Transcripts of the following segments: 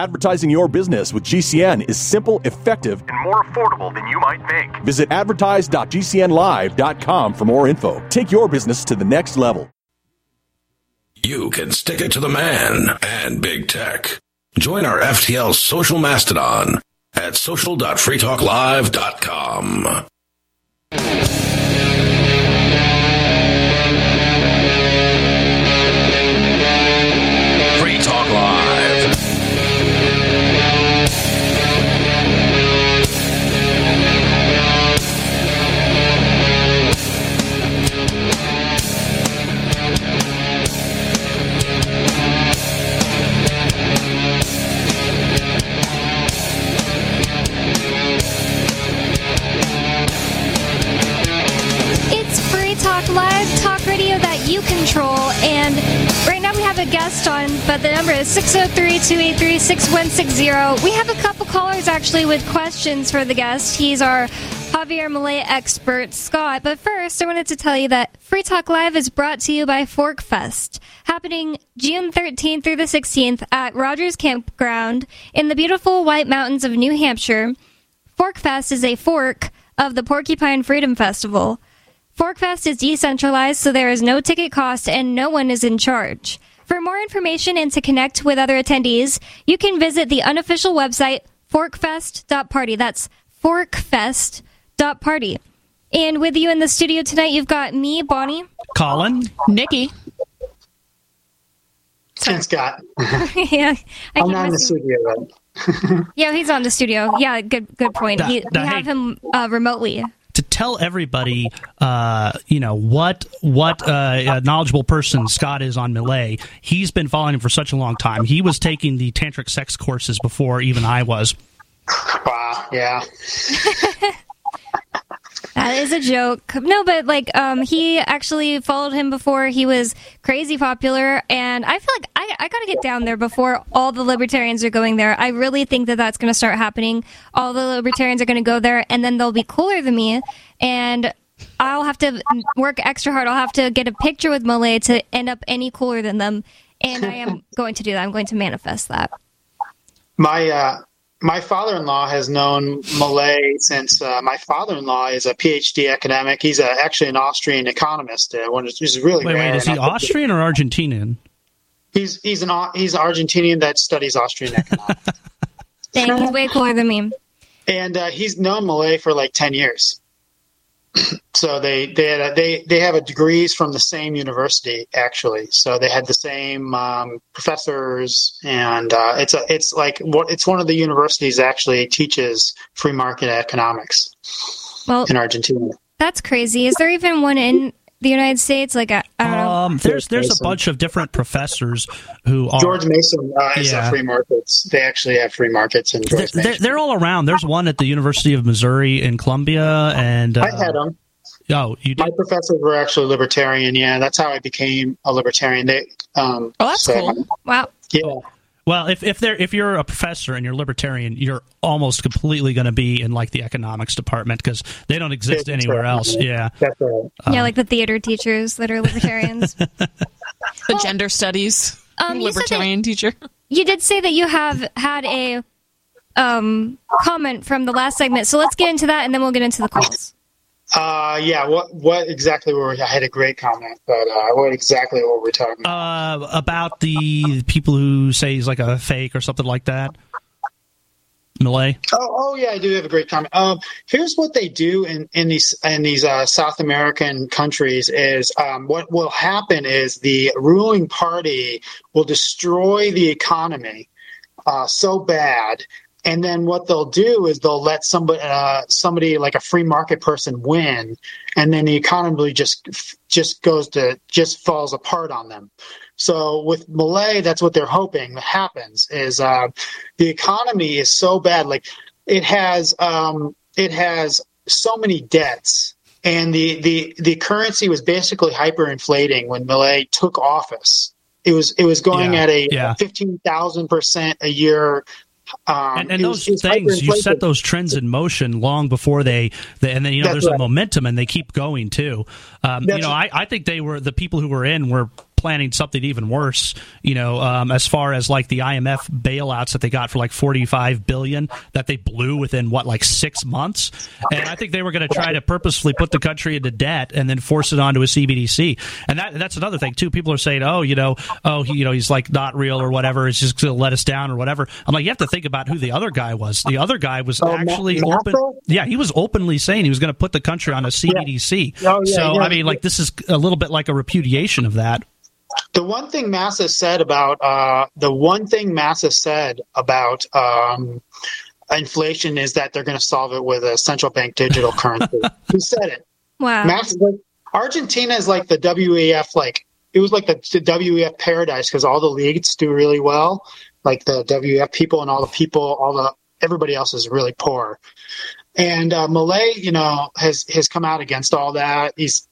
Advertising your business with GCN is simple, effective, and more affordable than you might think. Visit advertise.gcnlive.com for more info. Take your business to the next level. You can stick it to the man and big tech. Join our FTL social mastodon at social.freetalklive.com. Live, talk radio that you control. And right now we have a guest on, but the number is 603 283 6160. We have a couple callers actually with questions for the guest. He's our Javier Milei expert, Scott. But first, I wanted to tell you that Free Talk Live is brought to you by Fork Fest, happening June 13th through the 16th at Rogers Campground in the beautiful White Mountains of New Hampshire. Forkfest is a fork of the Porcupine Freedom Festival. Forkfest is decentralized, so there is no ticket cost and no one is in charge. For more information and to connect with other attendees, you can visit the unofficial website forkfest.party. That's forkfest.party. And with you in the studio tonight, you've got me, Bonnie. Colin. Nikki. And Scott. yeah, I I'm not in the studio, right? Yeah, he's on the studio. Yeah, good good point. Da- He, da- we have hey. him uh, remotely. To tell everybody, uh, you know what what uh, a knowledgeable person Scott is on Milei. He's been following him for such a long time. He was taking the tantric sex courses before even I was. Wow, yeah. That is a joke. No, but like, um, he actually followed him before he was crazy popular, and I feel like I, I gotta get down there before all the libertarians are going there. I really think that that's gonna start happening. All the libertarians are gonna go there, and then they'll be cooler than me, and I'll have to work extra hard. I'll have to get a picture with Milei to end up any cooler than them, and I am going to do that. I'm going to manifest that. My uh, my father-in-law has known Milei since uh, my father-in-law is a PhD academic. He's a, actually an Austrian economist. Uh, one which is really Wait, rare. wait, is he And I Austrian or Argentinian? He's he's an Au- he's Argentinian that studies Austrian economics, Dang, he's way cooler than me. and uh, he's known Milei for like ten years. so they they had a, they they have a degrees from the same university actually. So they had the same um, professors, and uh, it's a it's like what it's one of the universities actually teaches free market economics Well, in Argentina. that's crazy. Is there even one in the United States? Like, I, I don't. Um, there's there's a bunch of different professors who are George Mason uh, is Yeah. free markets. They actually have free markets in they're, George they're, Mason. they're all around. There's one at the University of Missouri in Columbia, and uh, I had them. oh, you did. My professors were actually libertarian. Yeah, that's how I became a libertarian. They, um, Oh, that's so- cool. Wow. Yeah, Well, if if they're if you're a professor and you're libertarian, you're almost completely going to be in like the economics department because they don't exist Business anywhere department, else. yeah. Yeah. that's right. yeah, like the theater teachers that are libertarians. The gender studies Um, you libertarian teacher. you did say that you have had a um, comment from the last segment, so let's get into that and then we'll get into the calls. Uh, yeah. What what exactly were we? I had a great comment, but uh, what exactly what we're talking about? Uh, about the people who say he's like a fake or something like that. Milei. Oh, oh yeah, I do have a great comment. Um, here's what they do in, in these in these uh, South American countries is um, what will happen is the ruling party will destroy the economy uh, so bad, and then what they'll do is they'll let somebody uh, somebody like a free market person win, and then the economy just just goes to just falls apart on them. So with Milei, that's what they're hoping happens is uh, the economy is so bad. Like it has um, it has so many debts, and the the the currency was basically hyperinflating when Milei took office. It was it was going Yeah, at a fifteen thousand percent a year. Um, and, and those was- things you set those trends in motion long before they, they and then you know That's there's a momentum and they keep going too. Um, you know I, I think they were the people who were in were planning something even worse. You know, um, as far as like the IMF bailouts that they got for like forty five billion that they blew within what like six months, and I think they were going to try to purposefully put the country into debt and then force it onto a CBDC. And that that's another thing too. People are saying, oh, you know, oh, he, you know, he's like not real or whatever. It's just going to let us down or whatever. I'm like, you have to think about who the other guy was. The other guy was Oh, actually open. Yeah, he was openly saying he was going to put the country on a CBDC. Oh, yeah, so yeah. I mean, like this is a little bit like a repudiation of that. The one thing Massa said about uh, the one thing Massa said about um, inflation is that they're going to solve it with a central bank digital currency. He said it. Wow. Massa, Argentina is like the WEF, like it was like the, the WEF paradise because all the leagues do really well, like the WEF people and all the people, all the everybody else is really poor. And uh, Milei, you know, has has come out against all that. He's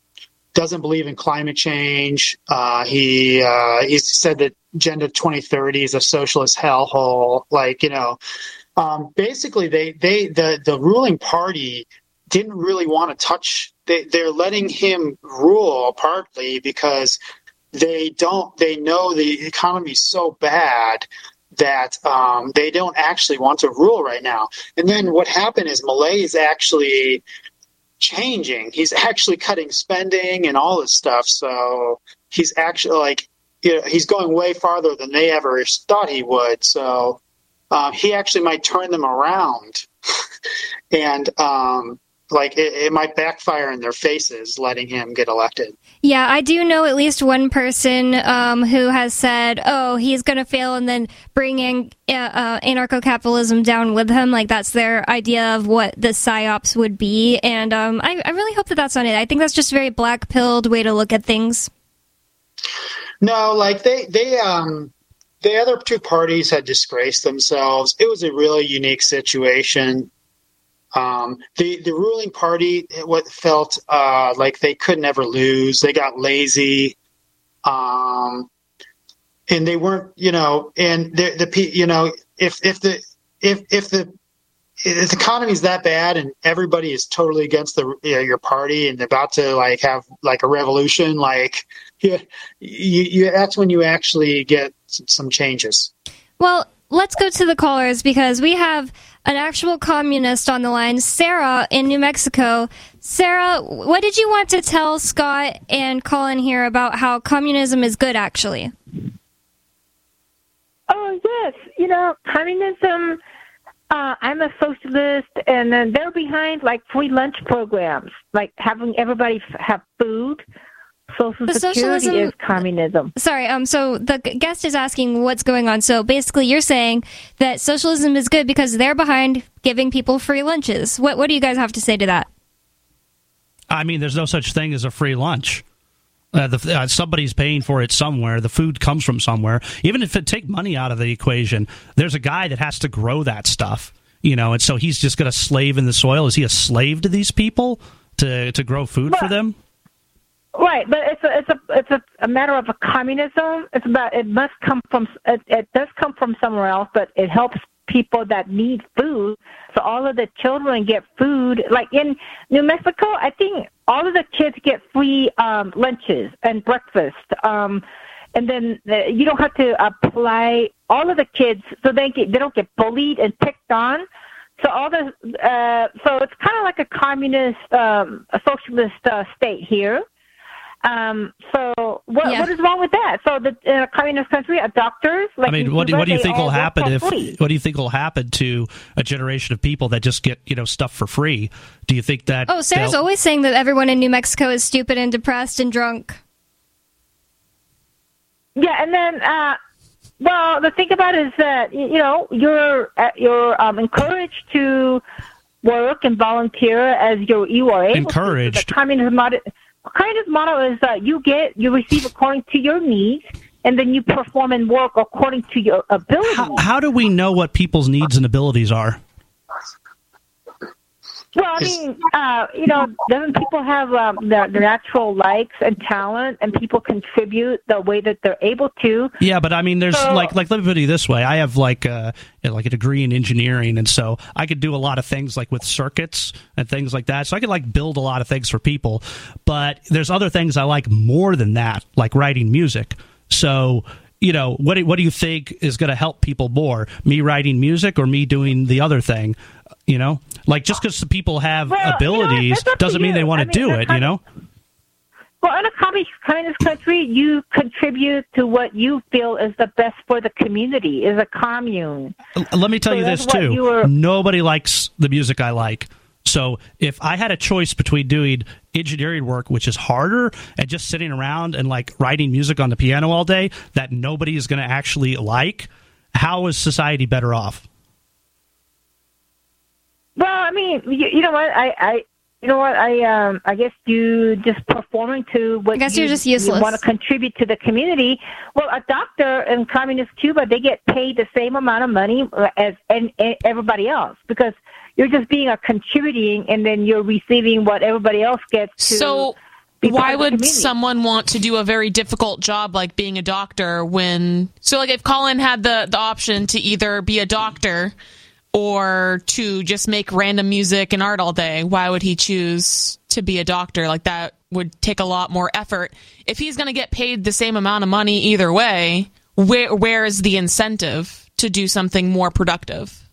doesn't believe in climate change. Uh, he uh, he said that Agenda 2030 is a socialist hellhole. Like you know, um, basically they they the the ruling party didn't really want to touch. They they're letting him rule partly because they don't they know the economy's so bad that um, they don't actually want to rule right now. And then what happened is Milei is actually changing. He's actually cutting spending and all this stuff. So he's actually like, you know, he's going way farther than they ever thought he would. So uh, he actually might turn them around, and um, like it, it might backfire in their faces, letting him get elected. Yeah, I do know at least one person um, who has said, "Oh, he's going to fail," and then bring in uh, uh, anarcho-capitalism down with him. Like that's their idea of what the psyops would be, and um, I, I really hope that that's not it. I think that's just a very black-pilled way to look at things. No, like they they um the other two parties had disgraced themselves. It was a really unique situation. Um, the the ruling party what felt uh, like they could never lose. They got lazy, um, and they weren't you know and the the you know if if the if if the if the economy is that bad and everybody is totally against the you know, your party and about to like have like a revolution like yeah you, you that's when you actually get some changes Well, let's go to the callers because we have an actual communist on the line, Sarah in New Mexico. Sarah, what did you want to tell Scott and Colin here about how communism is good, actually? Oh yes, you know communism. Uh, I'm a socialist, and they're behind like free lunch programs, like having everybody have food. Social The security socialism- is communism. Sorry, um, so the guest is asking what's going on. So basically, you're saying that socialism is good because they're behind giving people free lunches. What What do you guys have to say to that? I mean, there's no such thing as a free lunch. Uh, the, uh, somebody's paying for it somewhere. The food comes from somewhere. Even if it take money out of the equation, there's a guy that has to grow that stuff. You know, and so he's just going to slave in the soil. Is he a slave to these people to to grow food for them? Right, but it's a it's a it's a, a matter of a communism. It's about it must come from it, it does come from somewhere else, but it helps people that need food. So all of the children get food. Like in New Mexico, I think all of the kids get free um, lunches and breakfast. Um, and then uh, you don't have to apply all of the kids, so they get they don't get bullied and picked on. So all the uh, so it's kind of like a communist, um, a socialist uh, state here. Um, so what Yeah. what is wrong with that? So the in a communist country, uh, doctors like I mean, what do, what do you think will happen if free. what do you think will happen to a generation of people that just get you know stuff for free? Do you think that? Oh, Sarah's always saying that everyone in New Mexico is stupid and depressed and drunk. Yeah, and then uh, well, the thing about it is that you know you're uh, you're um, encouraged to work and volunteer as you you are able to. Encouraged? The communist model, communist model is that you get you receive according to your needs, and then you perform and work according to your ability. how, how do we know what people's needs and abilities are? Well, I mean, uh, you know, doesn't people have um, their, their natural likes and talent, and people contribute the way that they're able to? Yeah, but I mean, there's So- like like let me put it this way: I have like uh like a degree in engineering, and so I could do a lot of things like with circuits and things like that. So I could like build a lot of things for people. But there's other things I like more than that, like writing music. So you know, what do, what do you think is going to help people more? Me writing music or me doing the other thing? You know, like just because people have Well, you know, abilities up to doesn't mean you. they want I to mean, do it. You know. Well, in a communist, communist country, you contribute to what you feel is the best for the community, is a commune. Let me tell So you this too. you were- Nobody likes the music I like. So if I had a choice between doing engineering work, which is harder, and just sitting around and like writing music on the piano all day that nobody is going to actually like, how is society better off? Well, I mean, you, you know what? I, I, you know what? I, um, I guess you just performing to what I guess you, you're just useless. You want to contribute to the community. Well, a doctor in communist Cuba, they get paid the same amount of money as and, and everybody else because you're just being a contributing, and then you're receiving what everybody else gets. To So why would community. someone want to do a very difficult job like being a doctor when so like if Colin had the the option to either be a doctor or to just make random music and art all day, why would he choose to be a doctor? Like that would take a lot more effort. If he's going to get paid the same amount of money either way, where where is the incentive to do something more productive?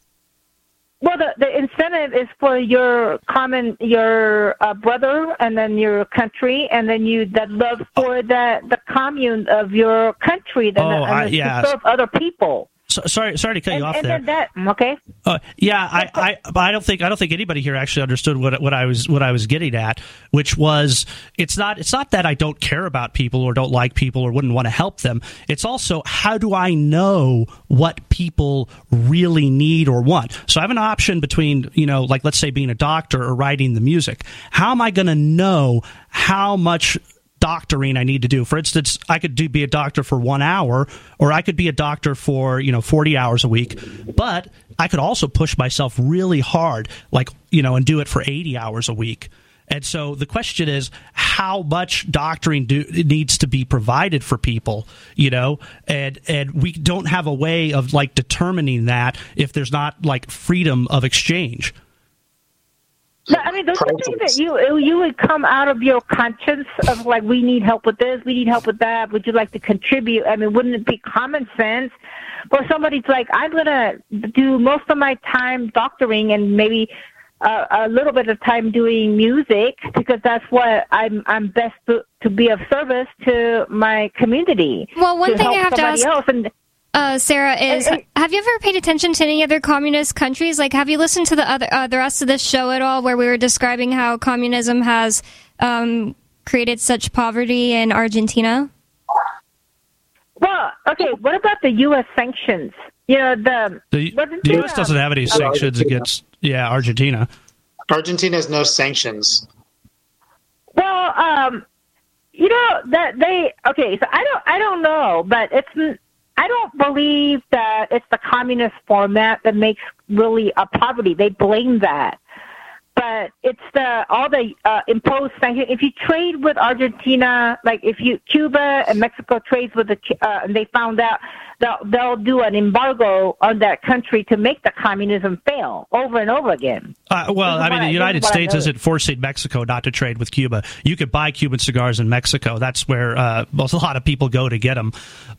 Well, the, the incentive is for your common, your uh, brother, and then your country, and then you that love for the the commune of your country, the, Oh, and I- to yeah. serve other people. So, sorry, sorry to cut And, you off there. that, okay. Uh, yeah, I, I, but I don't think I don't think anybody here actually understood what what I was what I was getting at, which was it's not it's not that I don't care about people or don't like people or wouldn't want to help them. It's also how do I know what people really need or want? So I have an option between you know like let's say being a doctor or writing the music. How am I going to know how much doctoring I need to do. For instance, I could do be a doctor for one hour, or I could be a doctor for you know forty hours a week. But I could also push myself really hard, like you know, and do it for eighty hours a week. And so the question is, how much doctoring do, needs to be provided for people, you know? And and we don't have a way of like determining that if there's not like freedom of exchange. No, I mean, those are things that you you would come out of your conscience of like, we need help with this, we need help with that. Would you like to contribute? I mean, wouldn't it be common sense for somebody's like, I'm gonna do most of my time doctoring and maybe uh, a little bit of time doing music because that's what I'm I'm best to, to be of service to my community. Well, one to thing I help have to ask- else. And, Uh, Sarah, is And- and- have you ever paid attention to any other communist countries? Like, have you listened to the other uh, the rest of this show at all, where we were describing how communism has um, created such poverty in Argentina? well, okay, what about the U.S. sanctions? You know, the The, the there, U.S. doesn't have any sanctions against yeah Argentina. Argentina has no sanctions. Well, um, you know that they okay. So I don't, I don't know, but it's. I don't believe that it's the communist format that makes really a poverty. They blame that, but it's the all the uh, imposed sanctions. If you trade with Argentina, like if you Cuba and Mexico trades with the, uh, and they found out they'll they'll do an embargo on that country to make the communism fail over and over again. Uh, well, I mean, what I- the United is States isn't forcing Mexico not to trade with Cuba. You could buy Cuban cigars in Mexico. That's where uh, well, a lot of people go to get them.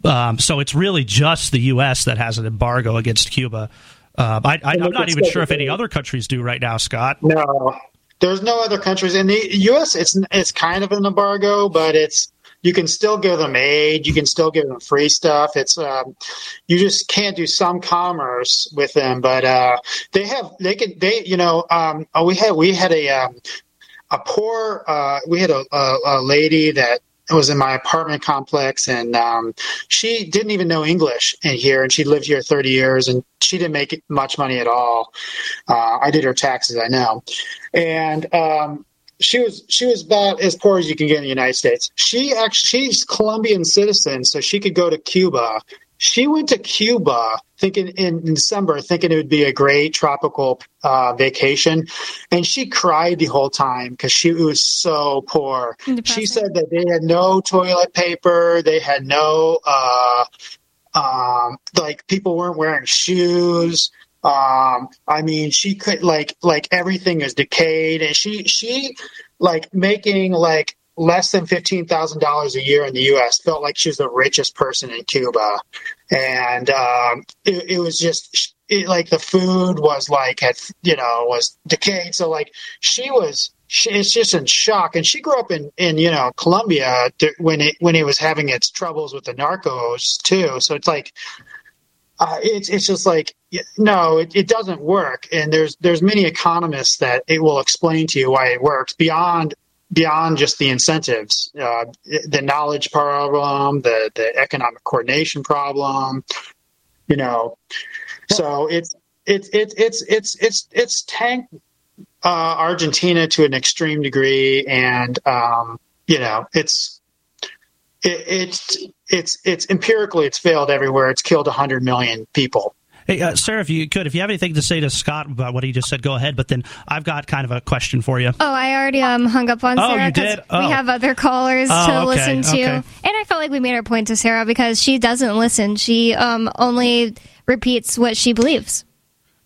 Um, so it's really just the U.S. that has an embargo against Cuba. Uh, I, I, I'm not even sure if any other countries do right now, Scott. No, there's no other countries in the U.S. It's it's kind of an embargo, but it's you can still give them aid. You can still give them free stuff. It's um, you just can't do some commerce with them, but uh, they have they can they you know um, oh, we had we had a um, a poor uh, we had a, a, a lady that was in my apartment complex and um, she didn't even know english in here and she lived here 30 years and she didn't make much money at all uh, i did her taxes i know and um, she was she was about as poor as you can get in the united states. She actually she's colombian citizen so she could go to cuba. She went to Cuba thinking in, in December, thinking it would be a great tropical uh, vacation, and she cried the whole time because she was so poor. She said that they had no toilet paper, they had no uh, um, like people weren't wearing shoes. Um, I mean, she could like like everything is decayed, and she she like making like less than fifteen thousand dollars a year in the U.S. Felt like she was the richest person in Cuba, and um, it, it, was just it, like the food was like had you know was decayed. So like she was. She, it's just in shock, and she grew up in, in you know Colombia when it when it was having its troubles with the narcos too. So it's like uh, it's it's just like no, it, it doesn't work. And there's there's many economists that it will explain to you why it works beyond beyond just the incentives, uh, the knowledge problem, the the economic coordination problem, you know. So it's it's it's it's it's it's it's tanked uh, Argentina to an extreme degree, and um, you know it's it, it's it's it's empirically it's failed everywhere. It's killed hundred million people. Hey, uh, Sarah, if you could, if you have anything to say to Scott about what he just said, go ahead. But then I've got kind of a question for you. Oh, I already um, hung up on oh, Sarah because oh. we have other callers oh, to okay, listen to. okay. And I felt like we made our point to Sarah because she doesn't listen. She um, only repeats what she believes.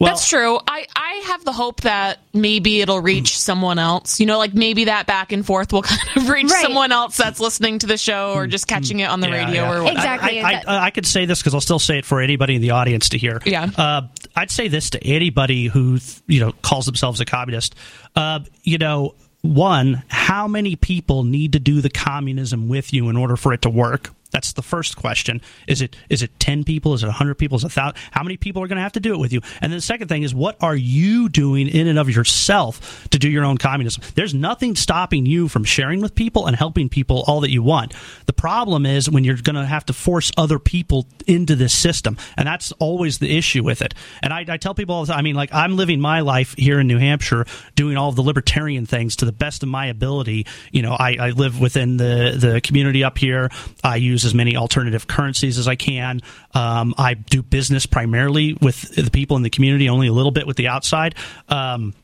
Well, That's true. I, I have the hope that maybe it'll reach someone else. You know, like maybe that back and forth will kind of reach right. someone else that's listening to the show or just catching it on the yeah, radio yeah. or whatever. Exactly. I, I, I, could say this because I'll still say it for anybody in the audience to hear. Yeah. Uh, I'd say this to anybody who you know calls themselves a communist. Uh, you know, one, how many people need to do the communism with you in order for it to work? That's the first question. Is it is it ten people? Is it hundred people? Is it thousand? How many people are going to have to do it with you? And then the second thing is, what are you doing in and of yourself to do your own communism? There's nothing stopping you from sharing with people and helping people all that you want. The problem is when you're going to have to force other people into this system, and that's always the issue with it. And I, I tell people all the time. I mean, like I'm living my life here in New Hampshire, doing all of the libertarian things to the best of my ability. You know, I, I live within the the community up here. I use use as many alternative currencies as I can. Um, I do business primarily with the people in the community, only a little bit with the outside. Um,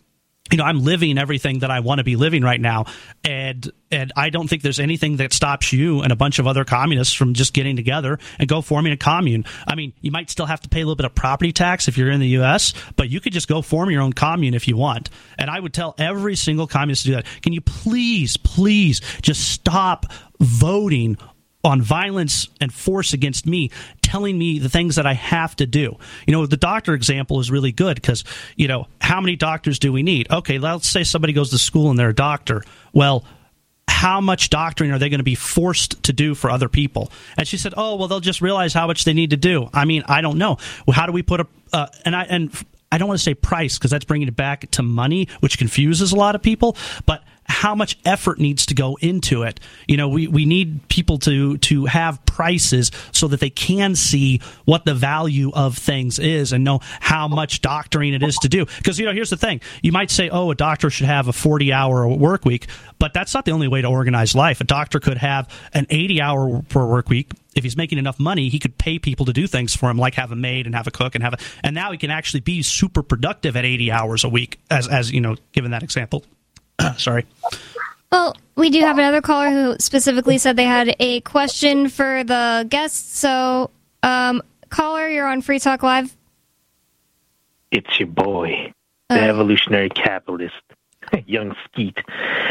you know, I'm living everything that I want to be living right now, and and I don't think there's anything that stops you and a bunch of other communists from just getting together and go forming a commune. I mean, you might still have to pay a little bit of property tax if you're in the U.S., but you could just go form your own commune if you want. And I would tell every single communist to do that. Can you please, please, just stop voting on violence and force against me, telling me the things that I have to do. You know, the doctor example is really good because, you know, how many doctors do we need? Okay, let's say somebody goes to school and they're a doctor. Well, how much doctoring are they going to be forced to do for other people? And she said, "Oh, well, they'll just realize how much they need to do." I mean, I don't know. Well, how do we put a uh, and I and I don't want to say price because that's bringing it back to money, which confuses a lot of people, but how much effort needs to go into it. You know, we, we need people to to have prices so that they can see what the value of things is and know how much doctoring it is to do. Because you know, here's the thing: you might say, "Oh, a doctor should have a 40 hour work week," but that's not the only way to organize life. A doctor could have an 80 hour work week if he's making enough money, he could pay people to do things for him, like have a maid and have a cook and have a, and now he can actually be super productive at 80 hours a week, as, as you know, given that example. Sorry. Well, we do have another caller who specifically said they had a question for the guests. So, um, caller, you're on Free Talk Live. It's your boy, the Uh. evolutionary capitalist, young skeet.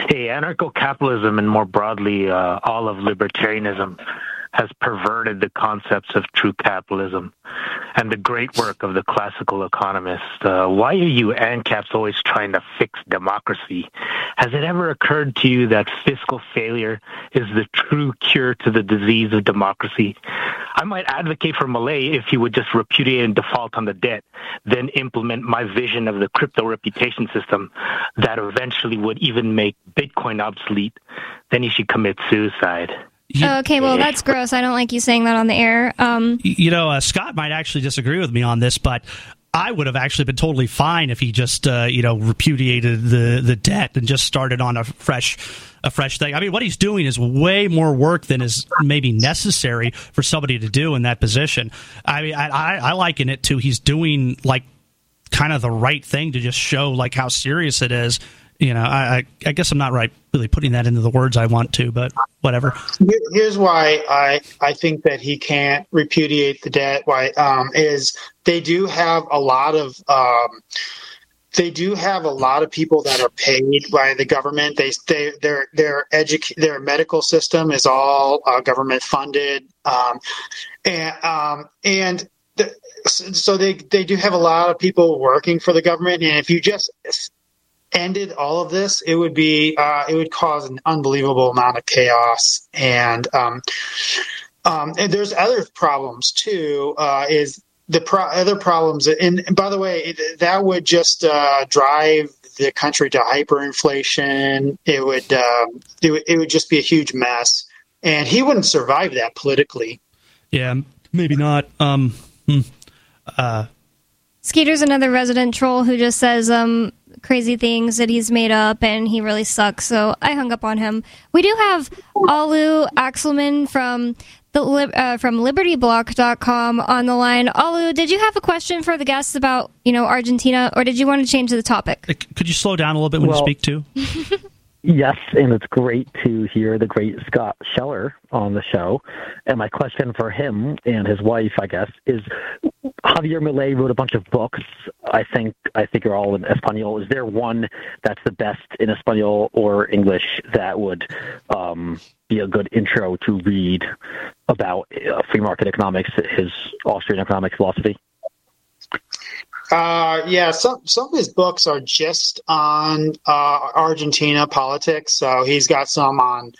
Hey, anarcho capitalism and more broadly, uh, all of libertarianism has perverted the concepts of true capitalism and the great work of the classical economists. Uh, why are you ANCAPs always trying to fix democracy? Has it ever occurred to you that fiscal failure is the true cure to the disease of democracy? I might advocate for Milei if he would just repudiate and default on the debt, then implement my vision of the crypto reputation system that eventually would even make Bitcoin obsolete. Then he should commit suicide. Oh, okay, well, that's gross. I don't like you saying that on the air. Um, you know, uh, Scott might actually disagree with me on this, but I would have actually been totally fine if he just, uh, you know, repudiated the, the debt and just started on a fresh a fresh thing. I mean, what he's doing is way more work than is maybe necessary for somebody to do in that position. I mean, I, I, I liken it to he's doing like kind of the right thing to just show like how serious it is. You know, I, I guess I'm not right really putting that into the words I want to, but whatever. Here's why I I think that he can't repudiate the debt. Why um, is they do have a lot of. Um, they do have a lot of people that are paid by the government. They, they their their educ- their medical system is all uh, government funded, um, and um, and so they they do have a lot of people working for the government. And if you just ended all of this, it would be uh, it would cause an unbelievable amount of chaos. And um, um, and there's other problems too. Uh, is the pro- other problems, and, and, by the way, it, that would just uh, drive the country to hyperinflation. It would, um, it would it would just be a huge mess, and he wouldn't survive that politically. Yeah, maybe not. Um, hmm. uh, Skeeter's another resident troll who just says um, crazy things that he's made up and he really sucks. So I hung up on him. We do have Alu Axelman from the uh, from libertyblock.com on the line. Alu, did you have a question for the guests about, you know, Argentina or did you want to change the topic? Could you slow down a little bit when well, you speak too? Yes, and it's great to hear the great Scott Scheller on the show. And my question for him and his wife, I guess, is Javier Milei wrote a bunch of books. I think I think are all in Espanol. Is there one that's the best in Espanol or English that would um, be a good intro to read about uh, free market economics, his Austrian economic philosophy? Uh, yeah, some some of his books are just on uh, Argentina politics. So he's got some on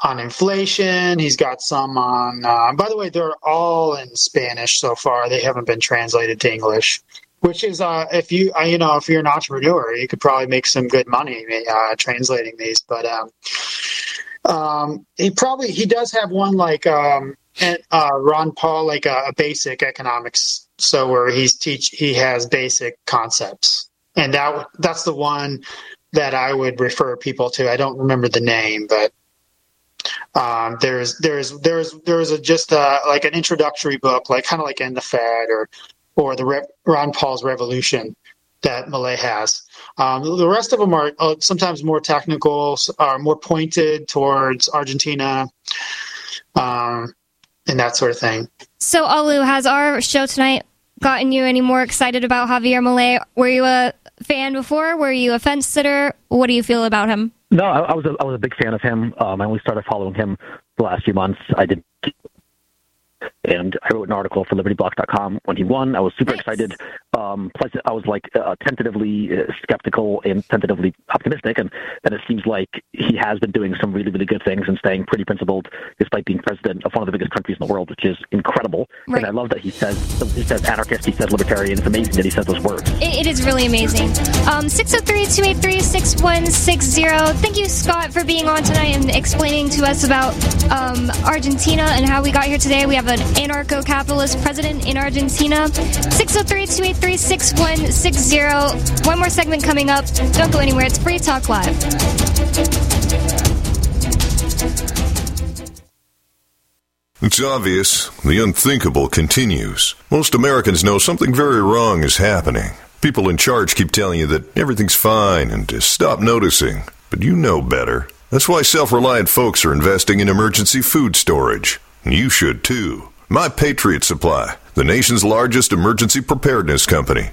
on inflation. He's got some on. Uh, by the way, they're all in Spanish so far. They haven't been translated to English. Which is, uh, if you uh, you know, if you're an entrepreneur, you could probably make some good money uh, translating these. But um, um, he probably he does have one like um, and, uh, Ron Paul, like a, a basic economics so where he's teach he has basic concepts. And that that's the one that i would refer people to. I don't remember the name but um, there's there's there's there's a just a, like an introductory book like kind of like End the Fed or or the Re- ron paul's revolution that Milei has. Um, the rest of them are uh, sometimes more technical are more pointed towards argentina um, and that sort of thing. So alu has our show tonight gotten you any more excited about Javier Milei? Were you a fan before? Were you a fence sitter? What do you feel about him? No, I, I was a, I was a big fan of him. Um, I only started following him the last few months. I did and I wrote an article for LibertyBlock.com when he won. I was super nice. excited. Um, plus, I was like uh, tentatively uh, skeptical and tentatively optimistic, and and it seems like he has been doing some really really good things and staying pretty principled despite being president of one of the biggest countries in the world, which is incredible. Right. And I love that he says he says anarchist, he says libertarian. It's amazing that he says those words. it, it is really amazing. Um, 603-283-6160. Thank you, Scott, for being on tonight and explaining to us about um, Argentina and how we got here today. We have an anarcho capitalist president in Argentina. 603 283 6160. One more segment coming up. Don't go anywhere. It's Free Talk Live. It's obvious. The unthinkable continues. Most Americans know something very wrong is happening. People in charge keep telling you that everything's fine and to stop noticing. But you know better. That's why self reliant folks are investing in emergency food storage. And you should too. My Patriot Supply, the nation's largest emergency preparedness company,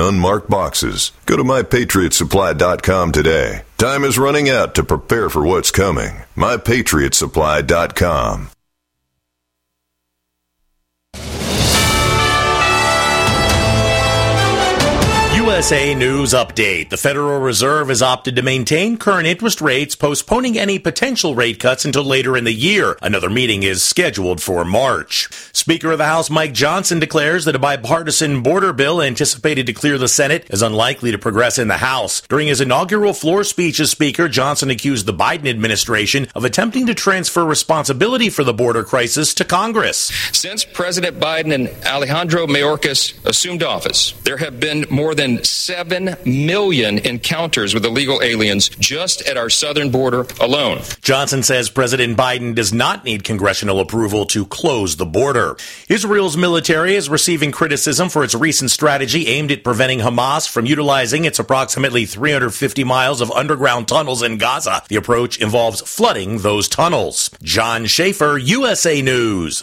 unmarked boxes. Go to mypatriotsupply.com today. Time is running out to prepare for what's coming. mypatriotsupply.com. USA News Update. The Federal Reserve has opted to maintain current interest rates, postponing any potential rate cuts until later in the year. Another meeting is scheduled for March. Speaker of the House Mike Johnson declares that a bipartisan border bill anticipated to clear the Senate is unlikely to progress in the House. During his inaugural floor speech as Speaker, Johnson accused the Biden administration of attempting to transfer responsibility for the border crisis to Congress. Since President Biden and Alejandro Mayorkas assumed office, there have been more than 7 million encounters with illegal aliens just at our southern border alone. Johnson says President Biden does not need congressional approval to close the border. Israel's military is receiving criticism for its recent strategy aimed at preventing Hamas from utilizing its approximately 350 miles of underground tunnels in Gaza. The approach involves flooding those tunnels. John Schaefer, USA News.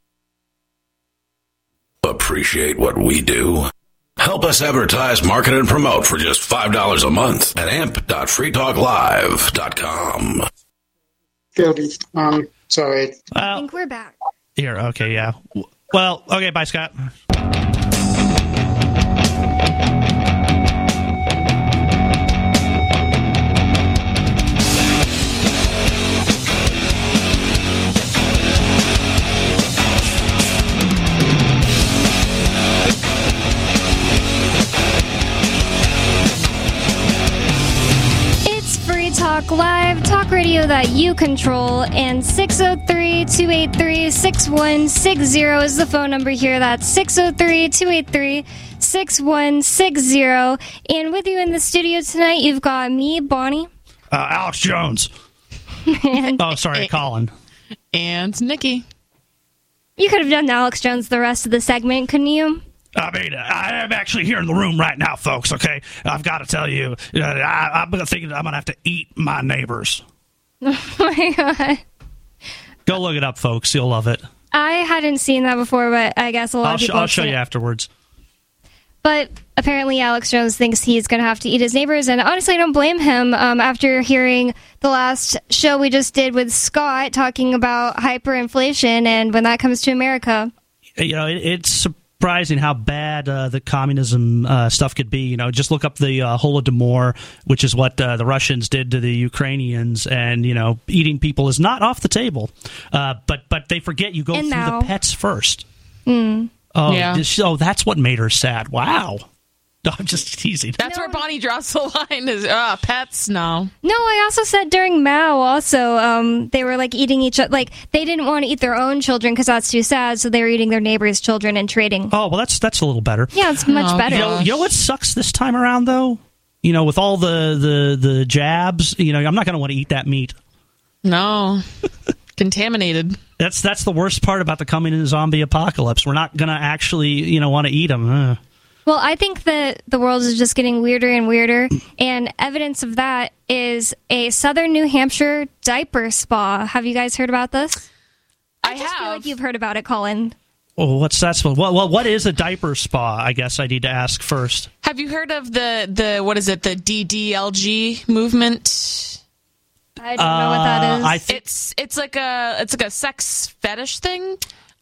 Appreciate what we do? Help us advertise, market, and promote for just $5 a month at amp.freetalklive.com. Um, sorry. I think we're back. Here, okay, yeah. Well, okay, bye, Scott. Live, talk radio that you control, and 603 283 6160 is the phone number here. That's 603 283 6160. And with you in the studio tonight, you've got me, Bonnie. Uh, Alex Jones. and Oh, sorry, Colin. And Nikki. you could have done Alex Jones the rest of the segment, couldn't you? I mean, I am actually here in the room right now, folks. Okay, I've got to tell you, uh, I, I'm thinking I'm gonna have to eat my neighbors. Oh my god. Go look it up, folks. You'll love it. I hadn't seen that before, but I guess a lot I'll, of sh- I'll show you it. afterwards. But apparently, Alex Jones thinks he's going to have to eat his neighbors, and honestly, I don't blame him. Um, after hearing the last show we just did with Scott talking about hyperinflation, and when that comes to America, you know, it, it's surprising how bad uh, the communism uh, stuff could be. You know, just look up the uh, Holodomor, which is what uh, the Russians did to the Ukrainians, and you know, eating people is not off the table. Uh, but but they forget you go And through Mao. the pets first. mm, Oh, Yeah. this- oh, that's what made her sad. Wow. No, I'm just teasing. That's where Bonnie draws the line. Is uh, pets? No. No, I also said during Mao. Also, um, they were like eating each other. Like they didn't want to eat their own children because that's too sad. So they were eating their neighbors' children and trading. Oh well, that's that's a little better. Yeah, it's much Oh, better. You know, you know what sucks this time around though? You know, with all the the the jabs, you know, I'm not going to want to eat that meat. No. Contaminated. That's that's the worst part about the coming in zombie apocalypse. We're not going to actually, you know, want to eat them. Well, I think that the world is just getting weirder and weirder, and evidence of that is a Southern New Hampshire diaper spa. Have you guys heard about this? I, just feel like you've heard about it, Colin. Well, what's that? supposed- Well, well, what is a diaper spa? I guess I need to ask first. Have you heard of the the what is it? The DDLG movement. I don't know what that is. Uh, I thi- it's it's like a it's like a sex fetish thing.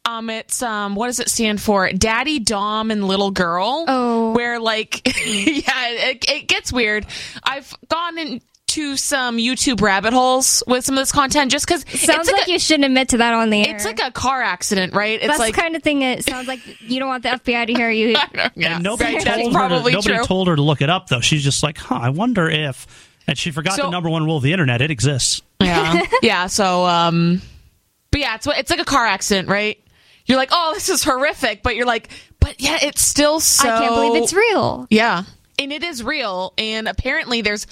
Um, it's um, what does it stand for? Daddy, Dom, and Little Girl. Oh, where like, yeah, it, it gets weird. I've gone into some YouTube rabbit holes with some of this content just because it Sounds like, you shouldn't admit to that on the air. it's like a car accident, right? It's That's like the kind of thing that sounds like you don't want the FBI to hear you. yeah, and nobody right, told that's her. To, nobody true. told her to look it up though. She's just like, huh? I wonder if. And she forgot So- the number one rule of the internet. It exists. Yeah, yeah. So, um, but yeah, it's it's like a car accident, right? You're like, oh, this is horrific, but you're like, but yeah, it's still so. I can't believe it's real. Yeah, and it is real, and apparently there's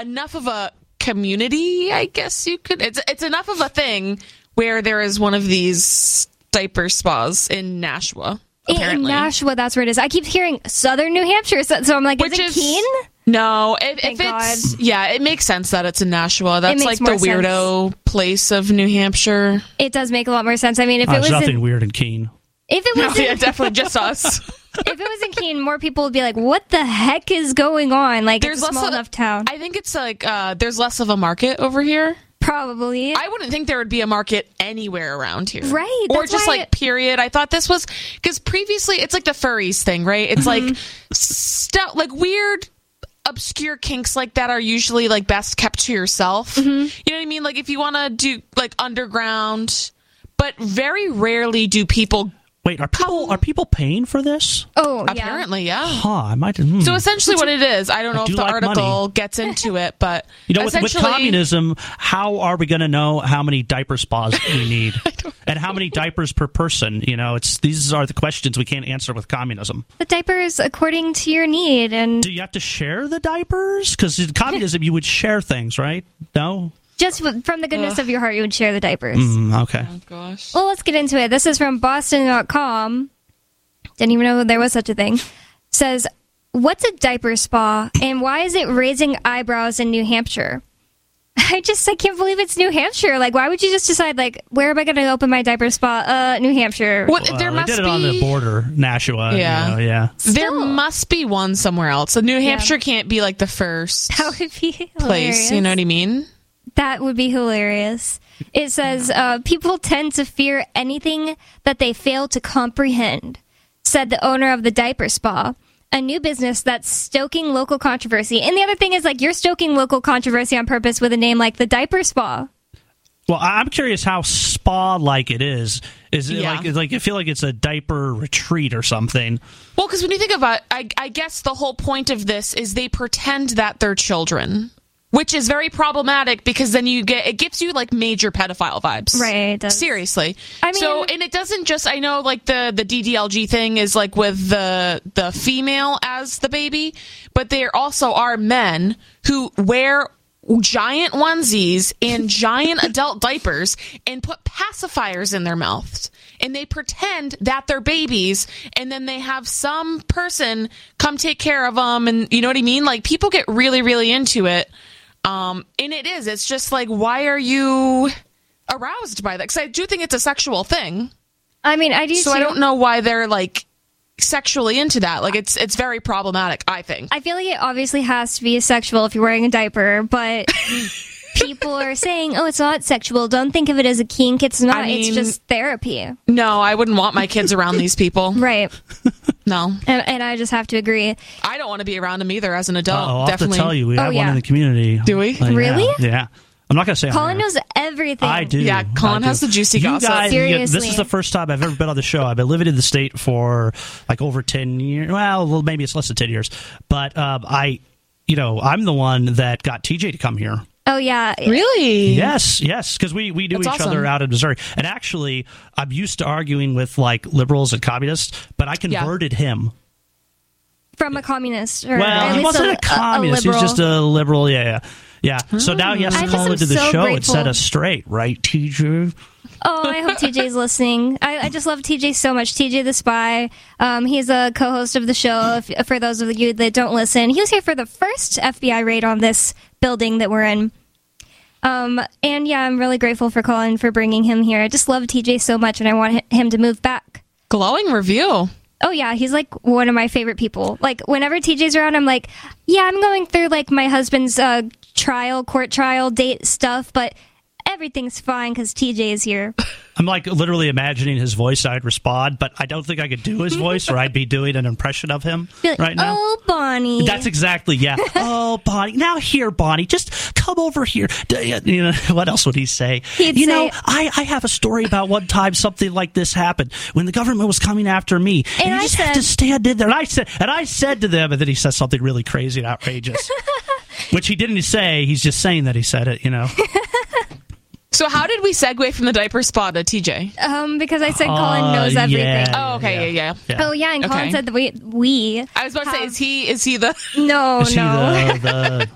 enough of a community. I guess you could. It's it's enough of a thing where there is one of these diaper spas in Nashua. In Nashua, that's where it is. I keep hearing Southern New Hampshire, so, so I'm like, Which is is- it Keene? No, if, if it's yeah, it makes sense that it's in Nashua. That's like the more sense. weirdo place of New Hampshire. It does make a lot more sense. I mean, if Oh, it was nothing in, weird in Keene. if it No, was yeah, definitely just us. if it was in Keene, more people would be like, "What the heck is going on?" Like, There's it's a less small of- enough town. I think it's like uh, there's less of a market over here. Probably. I wouldn't think there would be a market anywhere around here. Right, Or just why- like period. I thought this was because previously it's like the furries thing, right? It's Mm-hmm. like stuff like weird obscure kinks like that are usually like best kept to yourself. Mm-hmm. You know what I mean? Like if you want to do like underground, but very rarely do people Wait, are people are people paying for this? oh, apparently, yeah. Huh? I might. hmm. So essentially, what it is, I don't I know do if the like article money. gets into it, but You know, with, with communism, how are we going to know how many diaper spas we need and how many diapers per person? You know, it's these are the questions we can't answer with communism. The diapers according to your need, and Do you have to share the diapers? Because in communism, you would share things, right? No. Just from the goodness of your heart, you would share the diapers. Mm, okay. Gosh. Well, let's get into it. This is from Boston.com. Didn't even know there was such a thing. Says, What's a diaper spa and why is it raising eyebrows in New Hampshire? I just I can't believe it's New Hampshire. Like, why would you just decide like where am I going to open my diaper spa? Uh, New Hampshire. What, Well, there they must did it be on the border, Nashua. you Yeah. know, yeah. There must be one somewhere else. So New Yeah. Hampshire can't be like the first That would be hilarious. place. You know what I mean? That would be hilarious. It says uh, people tend to fear anything that they fail to comprehend, said the owner of the diaper spa, a new business that's stoking local controversy. And the other thing is, like, you're stoking local controversy on purpose with a name like the diaper spa. Well, I- I'm curious how spa-like it is. Is it Yeah. like like I feel like it's a diaper retreat or something? Well, because when you think about, I, I guess the whole point of this is they pretend that they're children, which is very problematic because then you get it gives you like major pedophile vibes, Right. Seriously. I mean- so and it doesn't just. I know like the the DDLG thing is like with the the female as the baby, but there also are men who wear giant onesies and giant adult diapers and put pacifiers in their mouths and they pretend that they're babies and then they have some person come take care of them and you know what i mean like people get really really into it um and it is. It's just like why are you aroused by that? Because i do think it's a sexual thing. I mean, I do. So I don't know why they're like sexually into that. Like it's it's very problematic i think. I feel like it obviously has to be sexual if you're wearing a diaper, but people are saying, oh, it's not sexual. Don't think of it as a kink. It's not. I it's just therapy. no i wouldn't want my kids around these people Right. no And, and I just have to agree. I don't want to be around them either as an Oh, adult. I'll have to definitely. tell you, we Oh, have yeah. one in the community. Do we? Like, Really? Yeah. yeah. I'm not going to say on Colin knows everything. I do. Yeah, Colin I has the juicy you gossip. Guys, yeah, this is the first time I've ever been on the show. I've been living in the state for like over ten years. Well, well, maybe it's less than ten years, but um, I, you know, I'm the one that got TJ to come here. Oh yeah. Really? Yes, yes, because we we knew That's each awesome. other out in Missouri, and actually, I'm used to arguing with like liberals and communists, but I converted him. From a communist. Or Well, at he least wasn't a, communist; he was just a liberal. Yeah, yeah, yeah. So now he has to just call into the so show and set us straight, right, TJ? Oh, I hope TJ's listening. I, I just love TJ so much. TJ the Spy. Um, he's a co-host of the show. If, for those of you that don't listen, he was here for the first FBI raid on this building that we're in. Um, and yeah, I'm really grateful for Colin for bringing him here. I just love TJ so much, and I want him to move back. Glowing review. Oh yeah, he's like one of my favorite people. Like whenever TJ's around, I'm like, yeah, I'm going through like my husband's uh, trial, court trial, date stuff, but everything's fine because TJ is here. I'm like literally imagining his voice. I'd respond, but I don't think I could do his voice, or I'd be doing an impression of him like, right now. Oh, Bonnie. That's exactly yeah. oh, Bonnie, now here, Bonnie, just come over here. Uh, you know what else would he say? He'd you say- know, I, I have a story about one time something like this happened when the government was coming after me, and, And you I just have to said- stand in there. And I said, and I said to them, and then he says something really crazy and outrageous, which he didn't say. He's just saying that he said it. You know. So how did we segue from the diaper spa to TJ? Um, because I said Colin Uh, knows everything. yeah. Oh, okay, yeah, yeah. Oh yeah, and Colin Okay. said that we we. I was about to say, is he is he the No, Is he no, the, the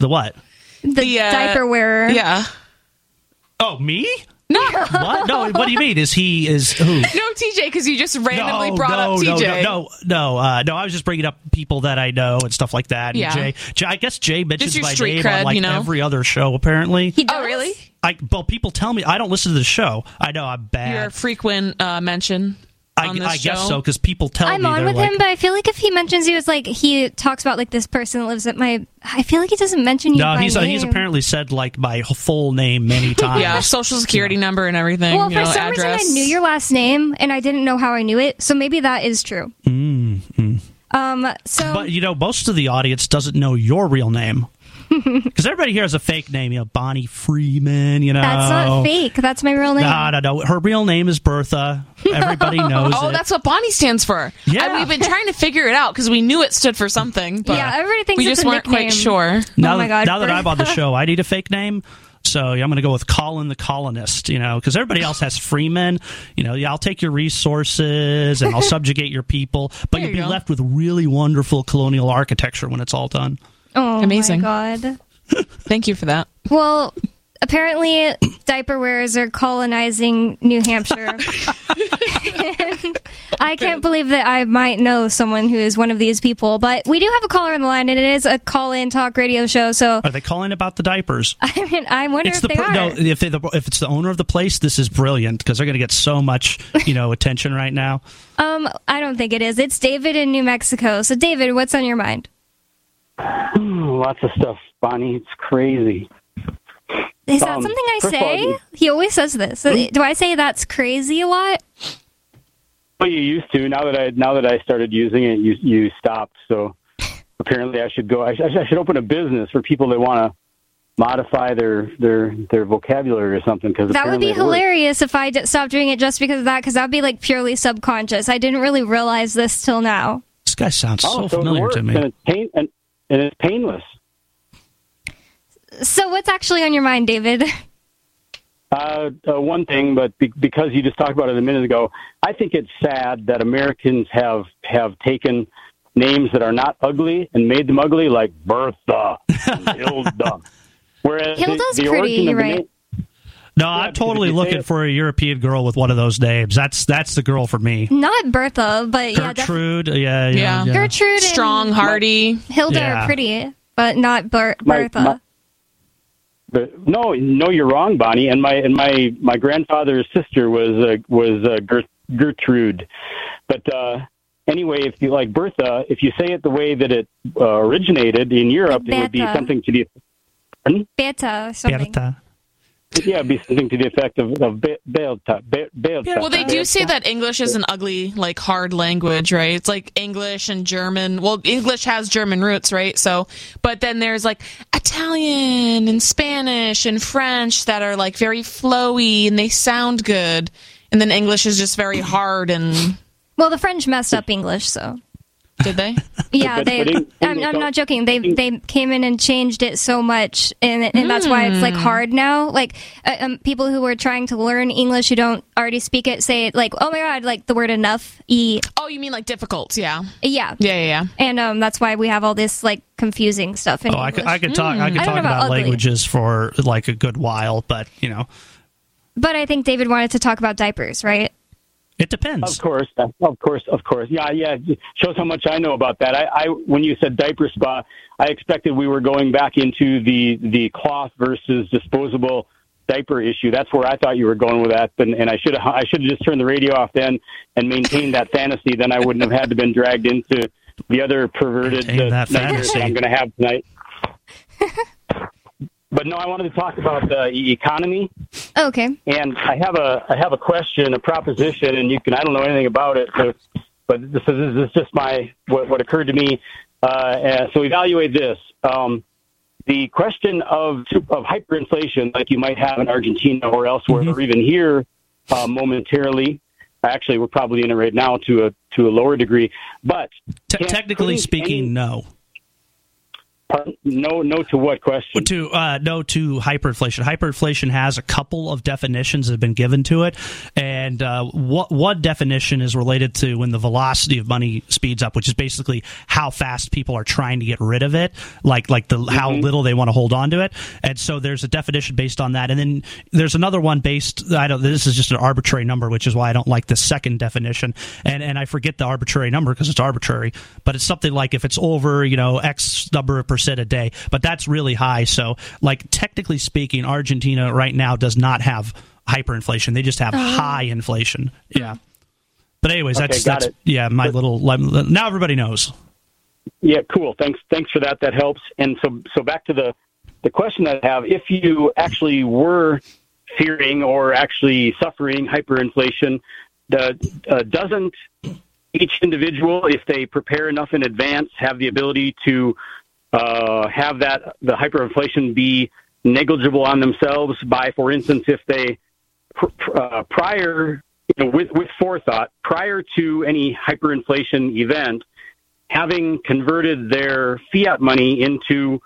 the what? the, the, uh, diaper wearer. Yeah. Oh, me? No. What? No. What do you mean? Is he is who? No, TJ, because you just randomly no, brought no, up TJ. No, no, no, no, uh, no. I was just bringing up people that I know and stuff like that. And Yeah. Jay, Jay, I guess Jay mentions your my street name cred, on like you know? every other show. Apparently, He does? Oh, really? I well, people tell me I don't listen to the show. I know I'm bad. You're a frequent uh, mention I, I guess so because people tell me. I'm me on they're with like, him, but I feel like if he mentions you, it's like he talks about like this person that lives at my. I feel like he doesn't mention you. no, by he's name. he's apparently said like my full name many times. Yeah, social security number and everything. Well, you for know, some address. reason, I knew your last name, and I didn't know how I knew it. So maybe that is true. Mm, Um. So But you know, most of the audience doesn't know your real name because everybody here has a fake name. You know, Bonnie Freeman. You know, that's not fake. That's my real name. No, no, no. Her real name is Bertha. Everybody knows Oh, it. that's what Bonnie stands for. Yeah. I, we've been trying to figure it out because we knew it stood for something, but Yeah, everybody thinks we it's just a weren't nickname. quite sure. Oh now, oh my god! now that I'm on the show, I need a fake name. So yeah, I'm going to go with Colin the Colonist, you know, because everybody else has Freeman. You know, yeah, I'll take your resources and I'll subjugate your people, but There you'll you be go. left with really wonderful colonial architecture when it's all done. Oh Amazing. my god. Thank you for that. Well, apparently diaper wearers are colonizing New Hampshire. I can't believe that I might know someone who is one of these people, but we do have a caller on the line, and it is a call-in talk radio show. So Are they calling about the diapers? I mean, I wonder It's if the they per- are. no. If they, if it's the owner of the place, this is brilliant because they're going to get so much you know attention right now. Um, I don't think it is. It's David in New Mexico. So, David, what's on your mind? Lots of stuff, Bonnie. It's crazy. Is that Um, something I first of all, say? he always says this. Do I say that's crazy a lot? Well, you used to. Now that I now that I started using it, you you stopped. So apparently, I should go. I, should- I should open a business for people that want to modify their their their vocabulary or something. Because That would be hilarious if I d- stopped doing it just because of that, because that'd be like purely subconscious. I didn't really realize this till now. This guy sounds Oh, so so familiar to me. and it's pain and, and it's painless. So, what's actually on your mind, David? Uh, uh, one thing, but be- because you just talked about it a minute ago, I think it's sad that Americans have have taken names that are not ugly and made them ugly, like Bertha, and Hilda. Whereas Hilda's the, the pretty, origin of the right? name- No, I'm totally if you say looking for a European girl with one of those names. That's that's the girl for me. Not Bertha, but yeah, def- Gertrude, yeah, yeah, Yeah. yeah. Gertrude, Strong, hardy. Hilda Yeah. are pretty, but not Ber- Bertha. my- But no, no, you're wrong, Bonnie. And my and my my grandfather's sister was uh, was uh, Gert, Gertrude. But uh, anyway, if you like Bertha, if you say it the way that it uh, originated in Europe, it would be something to be. Pardon? Beta or something. Berta. Yeah, it'd be something to the effect of, of ba- bail ta- ba- bail ta- Well, they do say that English is an ugly, like hard language, right? It's like English and German. Well, English has German roots, right? So, but then there's like Italian and Spanish and French that are like very flowy and they sound good, and then English is just very hard and. Well, the French messed up English, so. Did they? Yeah, But- they. but Eng- I'm, I'm not joking. They they came in and changed it so much, and and that's why it's like Hmm. hard now. Like uh, um, people who are trying to learn English who don't already speak it say it like, oh my god, like the word enough. E. Oh, you mean like difficult? Yeah. Yeah. Yeah, yeah, yeah. And um, that's why we have all this like confusing stuff in Oh, I could, I could talk. I could talk know about, ugly. languages for like a good while, but you know, But I think David wanted to talk about diapers, right? It depends. Of course, uh, of course, of course. Yeah, yeah. it Shows how much I know about that. I, I when you said diaper spa, I expected we were going back into the the cloth versus disposable diaper issue. That's where I thought you were going with that, and, and I should have I should have just turned the radio off then and maintained that fantasy. Then I wouldn't have had to been dragged into the other perverted Maintain that fantasy. that I'm going to have tonight. but no, I wanted to talk about the e- economy. Okay. And I have a I have a question, a proposition, and you can I don't know anything about it, so, but this is this is just my what, what occurred to me. Uh, uh, so evaluate this. Um, the question of of hyperinflation, like you might have in Argentina or elsewhere, or even here, uh, momentarily. Actually, we're probably in it right now to a to a lower degree. But Te- technically speaking, no. No, no to what question? To uh, no to hyperinflation. Hyperinflation has a couple of definitions that have been given to it, and uh, what one definition is related to when the velocity of money speeds up, which is basically how fast people are trying to get rid of it, like like the how little they want to hold on to it. And so there's a definition based on that, and then there's another one based. I don't. This is just an arbitrary number, which is why I don't like the second definition, and and I forget the arbitrary number because it's arbitrary, but it's something like if it's over, you know, X number of percent a day, but that's really high. So, like technically speaking, Argentina right now does not have hyperinflation; they just have Oh. high inflation. Yeah. But anyways, Okay, that's that's it. yeah, my little now everybody knows. Yeah, cool. Thanks. Thanks for that. That helps. And so, so back to the the question that I have: If you actually were fearing or actually suffering hyperinflation, the, uh, doesn't each individual, if they prepare enough in advance, have the ability to uh, have that the hyperinflation be negligible on themselves by, for instance, if they pr- pr- uh, prior, you know, with with forethought, prior to any hyperinflation event, having converted their fiat money into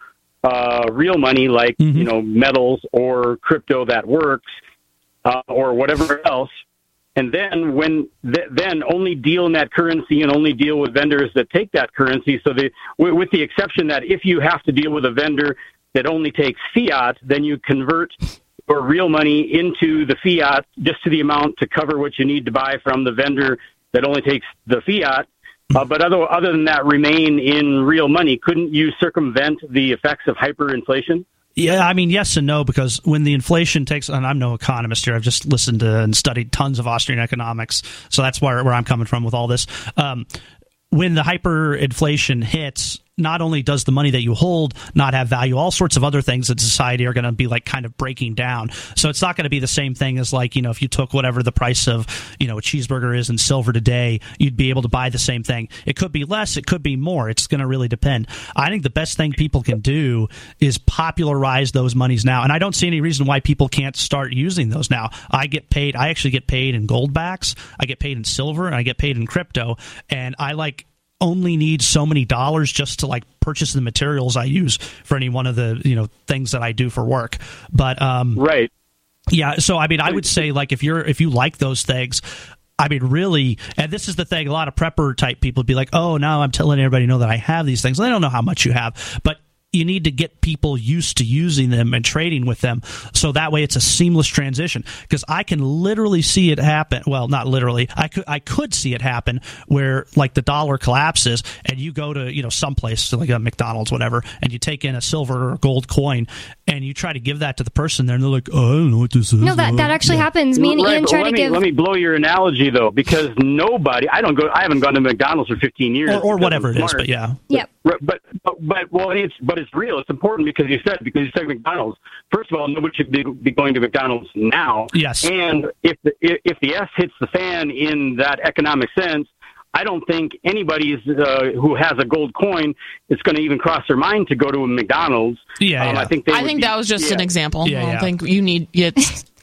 uh, real money, like you know metals or crypto that works, uh, or whatever else, and then when th- then only deal in that currency and only deal with vendors that take that currency. So the with, with the exception that if you have to deal with a vendor that only takes fiat, then you convert your real money into the fiat just to the amount to cover what you need to buy from the vendor that only takes the fiat. Uh, but other other than that, remain in real money. Couldn't you circumvent the effects of hyperinflation? Yeah, I mean, yes and no, because when the inflation takes, and I'm no economist here, I've just listened to and studied tons of Austrian economics, so that's where, where I'm coming from with all this. Um, when the hyperinflation hits, not only does the money that you hold not have value, all sorts of other things in society are going to be like kind of breaking down. So it's not going to be the same thing as like, you know, if you took whatever the price of, you know, a cheeseburger is in silver today, you'd be able to buy the same thing. It could be less, it could be more. It's going to really depend. I think the best thing people can do is popularize those monies now. And I don't see any reason why people can't start using those now. I get paid, I actually get paid in Goldbacks, I get paid in silver, and I get paid in crypto. And I like, only need so many dollars just to like purchase the materials I use for any one of the you know things that I do for work. But um, right, yeah. So I mean, I would say like if you're if you like those things. I mean, really, and this is the thing. A lot of prepper type people would be like, "Oh, now I'm telling everybody know that I have these things." They don't know how much you have, but you need to get people used to using them and trading with them so that way it's a seamless transition because i can literally see it happen well not literally i could i could see it happen where like the dollar collapses and you go to you know someplace like a mcdonald's whatever and you take in a silver or gold coin and you try to give that to the person there and they're like oh, i don't know what this is No, that, that actually happens. Me and Right, Ian try let to me, give. Let me blow your analogy though, because nobody. I don't go. I haven't gone to McDonald's for 15 years. or, or whatever it is but yeah Yep. Right, but, but but well, it's but it's real. It's important because you said because you said McDonald's. First of all, nobody should be, be going to McDonald's now. Yes. And if the if if the S hits the fan in that economic sense, I don't think anybody uh, who has a gold coin is going to even cross their mind to go to a McDonald's. Yeah, Um, yeah. I think they I think be- that was just yeah. an example. Yeah, I don't yeah. think you need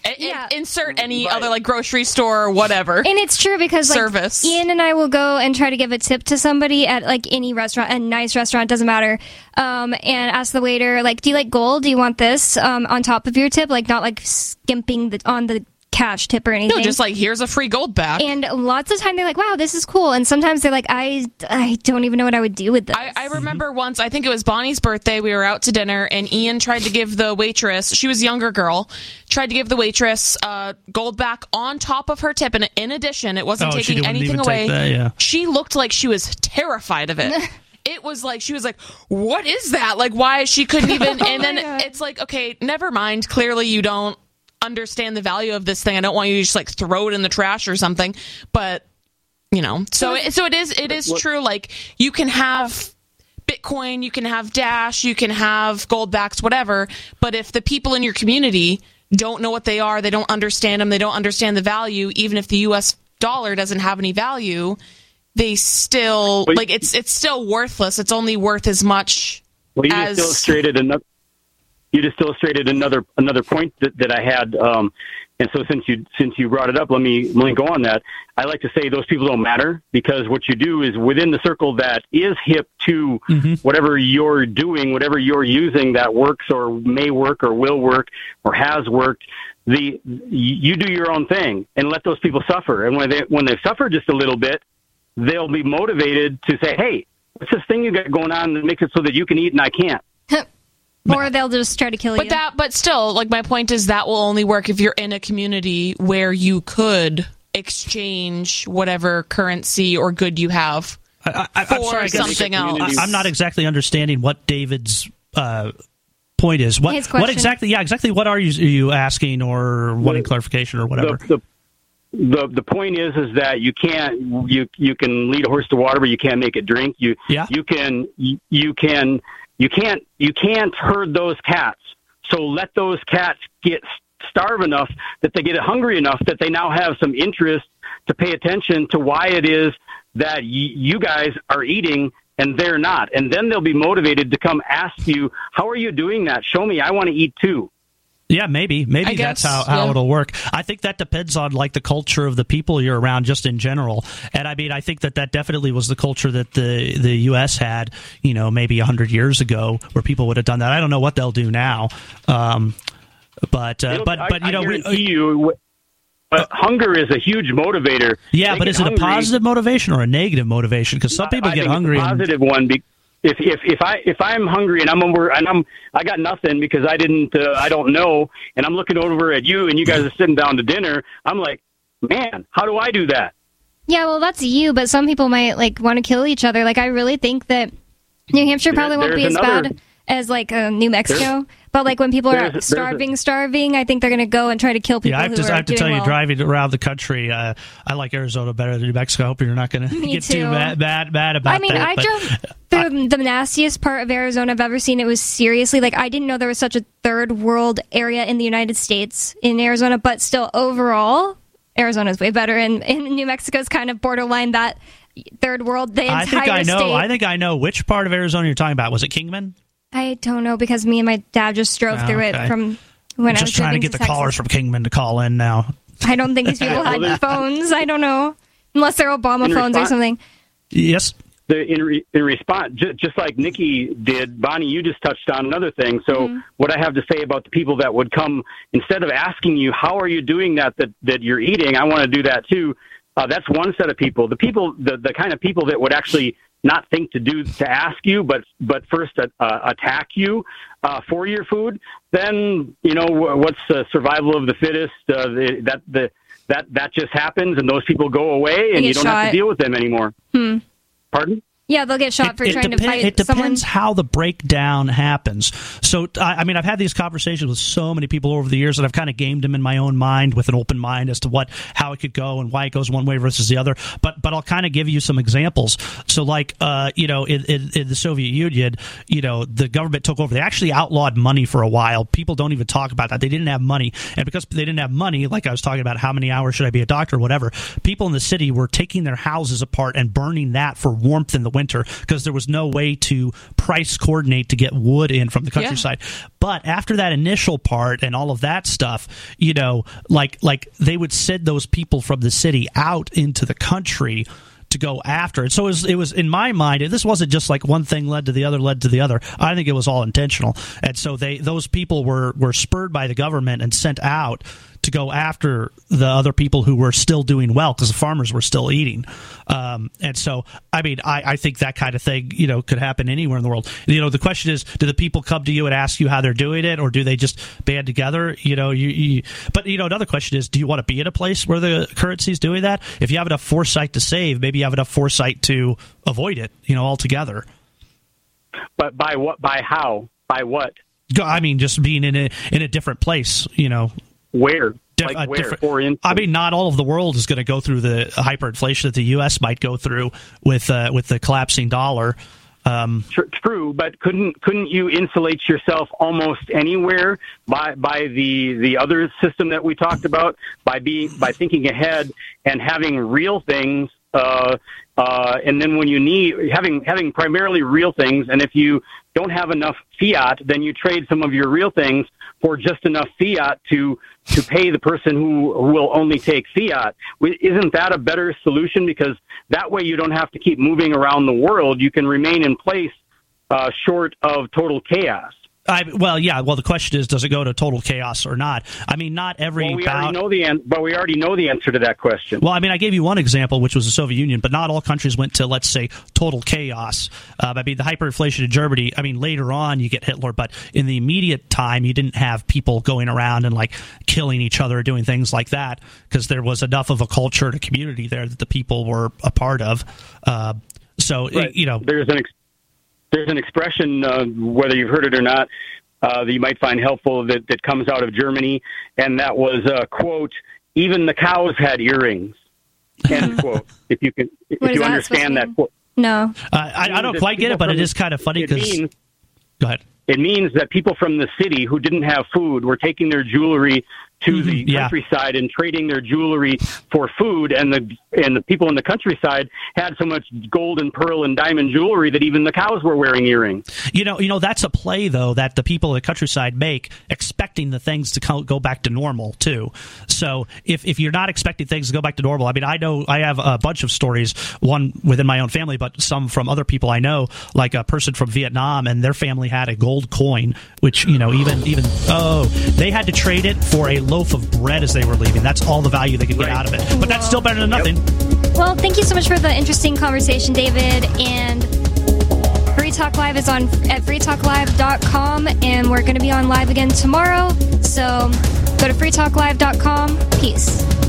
it. yeah. Insert any other like grocery store or whatever. And it's true because like Service. Ian and I will go and try to give a tip to somebody at like any restaurant, a nice restaurant, doesn't matter. Um, and ask the waiter like, "Do you like gold? Do you want this um, on top of your tip? Like not like skimping the, on the cash tip or anything." no, just like here's a free Goldback. and lots of time they're like, "Wow, this is cool," and sometimes they're like, "I I don't even know what I would do with this." I, I remember once, I think it was Bonnie's birthday, we were out to dinner, and Ian tried to give the waitress, she was a younger girl, tried to give the waitress uh, Goldback on top of her tip. And in addition, it wasn't Oh, taking anything away. that, yeah. She looked like she was terrified of it. It was like she was like, "What is that? Like, why she couldn't even?" And then it's like, okay, never mind. Clearly, you don't understand the value of this thing. I don't want you to just like throw it in the trash or something. But you know, so it, so it is. It is true. Like you can have Bitcoin, you can have Dash, you can have Goldbacks, whatever. But if the people in your community don't know what they are, they don't understand them, they don't understand the value, even if the U.S. dollar doesn't have any value, they still like it's it's still worthless. It's only worth as much Well, you as just illustrated another. You just illustrated another another point that, that I had, um, and so since you since you brought it up, let me let me go on that. I like to say those people don't matter because what you do is within the circle that is hip to whatever you're doing, whatever you're using that works or may work or will work or has worked. The you do your own thing and let those people suffer, and when they when they suffer just a little bit, they'll be motivated to say, "Hey, what's this thing you got going on that makes it so that you can eat and I can't?" or they'll just try to kill But you. that, but still, like my point is that will only work if you're in a community where you could exchange whatever currency or good you have I, for I'm sorry, something else. I, am not exactly understanding what David's uh, point is. What His what exactly? Yeah, exactly. What are you are you asking or wanting clarification or whatever? The, the, the the point is is that you can't you you can lead a horse to water, but you can't make it drink. You Yeah. you can you, you can you can't you can't herd those cats. So let those cats get starve enough that they get hungry enough that they now have some interest to pay attention to why it is that y- you guys are eating and they're not, and then they'll be motivated to come ask you, "How are you doing that? Show me. I want to eat too." Yeah, maybe. Maybe I that's how, how yeah. it'll work. I think that depends on like the culture of the people you're around, just in general. And I mean, I think that that definitely was the culture that the the U.S. had, you know, maybe hundred years ago, where people would have done that. I don't know what they'll do now, um, but uh, but but you I know, we, you, but hunger is a huge motivator. yeah. They But is it a positive motivation or a negative motivation? Because some people I get think hungry. It's a and, positive one. Be- if if if I if I'm hungry and I'm over and I'm I got nothing because I didn't uh, I don't know and I'm looking over at you and you guys are sitting down to dinner. I'm like, man, how do I do that? Yeah, well, that's you, but some people might like want to kill each other. Like, I really think that New Hampshire probably won't be as another- bad as like uh, New Mexico. But like when people there's- are there's a- starving, starving, I think they're going to go and try to kill people yeah, I have who to, I have to tell you, driving around the country, uh, I like Arizona better than New Mexico. I hope you're not going to get too too. bad, bad, bad about it. I mean, that. I but- drove through the nastiest part of Arizona I've ever seen. It was seriously like I didn't know there was such a third world area in the United States in Arizona, but still overall, Arizona's way better, and, and New Mexico's kind of borderline that third world. The entire I think I know. state. I think I know which part of Arizona you're talking about. Was it Kingman? I don't know because me and my dad just drove Oh, through okay. it from when I was just trying to driving get the Texas. callers from Kingman to call in now. I don't think these people Well, had phones. I don't know unless they're Obama In phones or something. Yes. The, in, re, in response, just, just like Nikki did, Bonnie, you just touched on another thing. So, Mm-hmm. what I have to say about the people that would come instead of asking you, "How are you doing that?" That that you're eating, I want to do that too. Uh, that's one set of people. The people, the the kind of people that would actually not think to do to ask you, but but first uh, attack you uh, for your food. Then you know what's uh, survival of the fittest. Uh, the, that the that that just happens, and those people go away, and you don't have to deal with them anymore. Hmm. Pardon? Yeah, they'll get shot for it, trying depen- to fight it depends someone. how the breakdown happens. So, I, I mean, I've had these conversations with so many people over the years, that I've kind of gamed them in my own mind with an open mind as to what how it could go and why it goes one way versus the other. But but I'll kind of give you some examples. So, like, uh, you know, in, in, in the Soviet Union, you know, the government took over. They actually outlawed money for a while. People don't even talk about that. They didn't have money, and because they didn't have money, like I was talking about, how many hours should I be a doctor, or whatever. People in the city were taking their houses apart and burning that for warmth in the winter because there was no way to price coordinate to get wood in from the Yeah. countryside. But after that initial part and all of that stuff, you know, like like they would send those people from the city out into the country to go after it. So it was, it was in my mind. This wasn't just like one thing led to the other, led to the other. I think it was all intentional, and so they those people were were spurred by the government and sent out to go after the other people who were still doing well because the farmers were still eating. Um, and so, I mean, I, I think that kind of thing, you know, could happen anywhere in the world. You know, the question is, do the people come to you and ask you how they're doing it, or do they just band together? You know, you, you but you know, another question is, do you want to be in a place where the currency is doing that? If you have enough foresight to save, maybe you have enough foresight to avoid it, you know, altogether. But by what? By how? By what? I mean, just being in a in a different place, you know. Where? Dif- like where? different- For instance, I mean, not all of the world is going to go through the hyperinflation that the U.S. might go through with uh, with the collapsing dollar. Um, Tr- True, but couldn't couldn't you insulate yourself almost anywhere by by the the other system that we talked about by being by thinking ahead and having real things uh, uh, and then when you need having having primarily real things and if you don't have enough fiat then you trade some of your real things for just enough fiat to to pay the person who, will only take fiat. Isn't that a better solution? Because that way you don't have to keep moving around the world. You can remain in place uh, short of total chaos. I, well, yeah. Well, the question is, does it go to total chaos or not? I mean, not every Well, we bout- already know the an- but we already know the answer to that question. Well, I mean, I gave you one example, which was the Soviet Union, but not all countries went to, let's say, total chaos. Uh, I mean, the hyperinflation in Germany. I mean, later on you get Hitler, but in the immediate time, you didn't have people going around and like killing each other, doing things like that, because there was enough of a culture and a community there that the people were a part of. Uh, so, Right. you know, there's an ex- there's an expression, uh, whether you've heard it or not, uh, that you might find helpful that, that comes out of Germany, and that was uh, quote: "Even the cows had earrings." End quote. If you can, if What is you understand supposed that quote. No. Uh, I, I don't quite get it, but it is kind of funny because. Go ahead. It means that people from the city who didn't have food were taking their jewelry to mm-hmm. the yeah. countryside and trading their jewelry for food, and the and the people in the countryside had so much gold and pearl and diamond jewelry that even the cows were wearing earrings. You know, you know that's a play though that the people of the countryside make, expecting the things to go back to normal too. So if if you're not expecting things to go back to normal, I mean, I know I have a bunch of stories, one within my own family, but some from other people I know, like a person from Vietnam, and their family had a gold coin, which you know even even oh they had to trade it for a loaf of bread as they were leaving. That's all the value they could get out of it, but that's still better than nothing. Well, thank you so much for the interesting conversation, David. And Free Talk Live is on at freetalklive.com, and we're going to be on live again tomorrow. So go to freetalklive.com. Peace.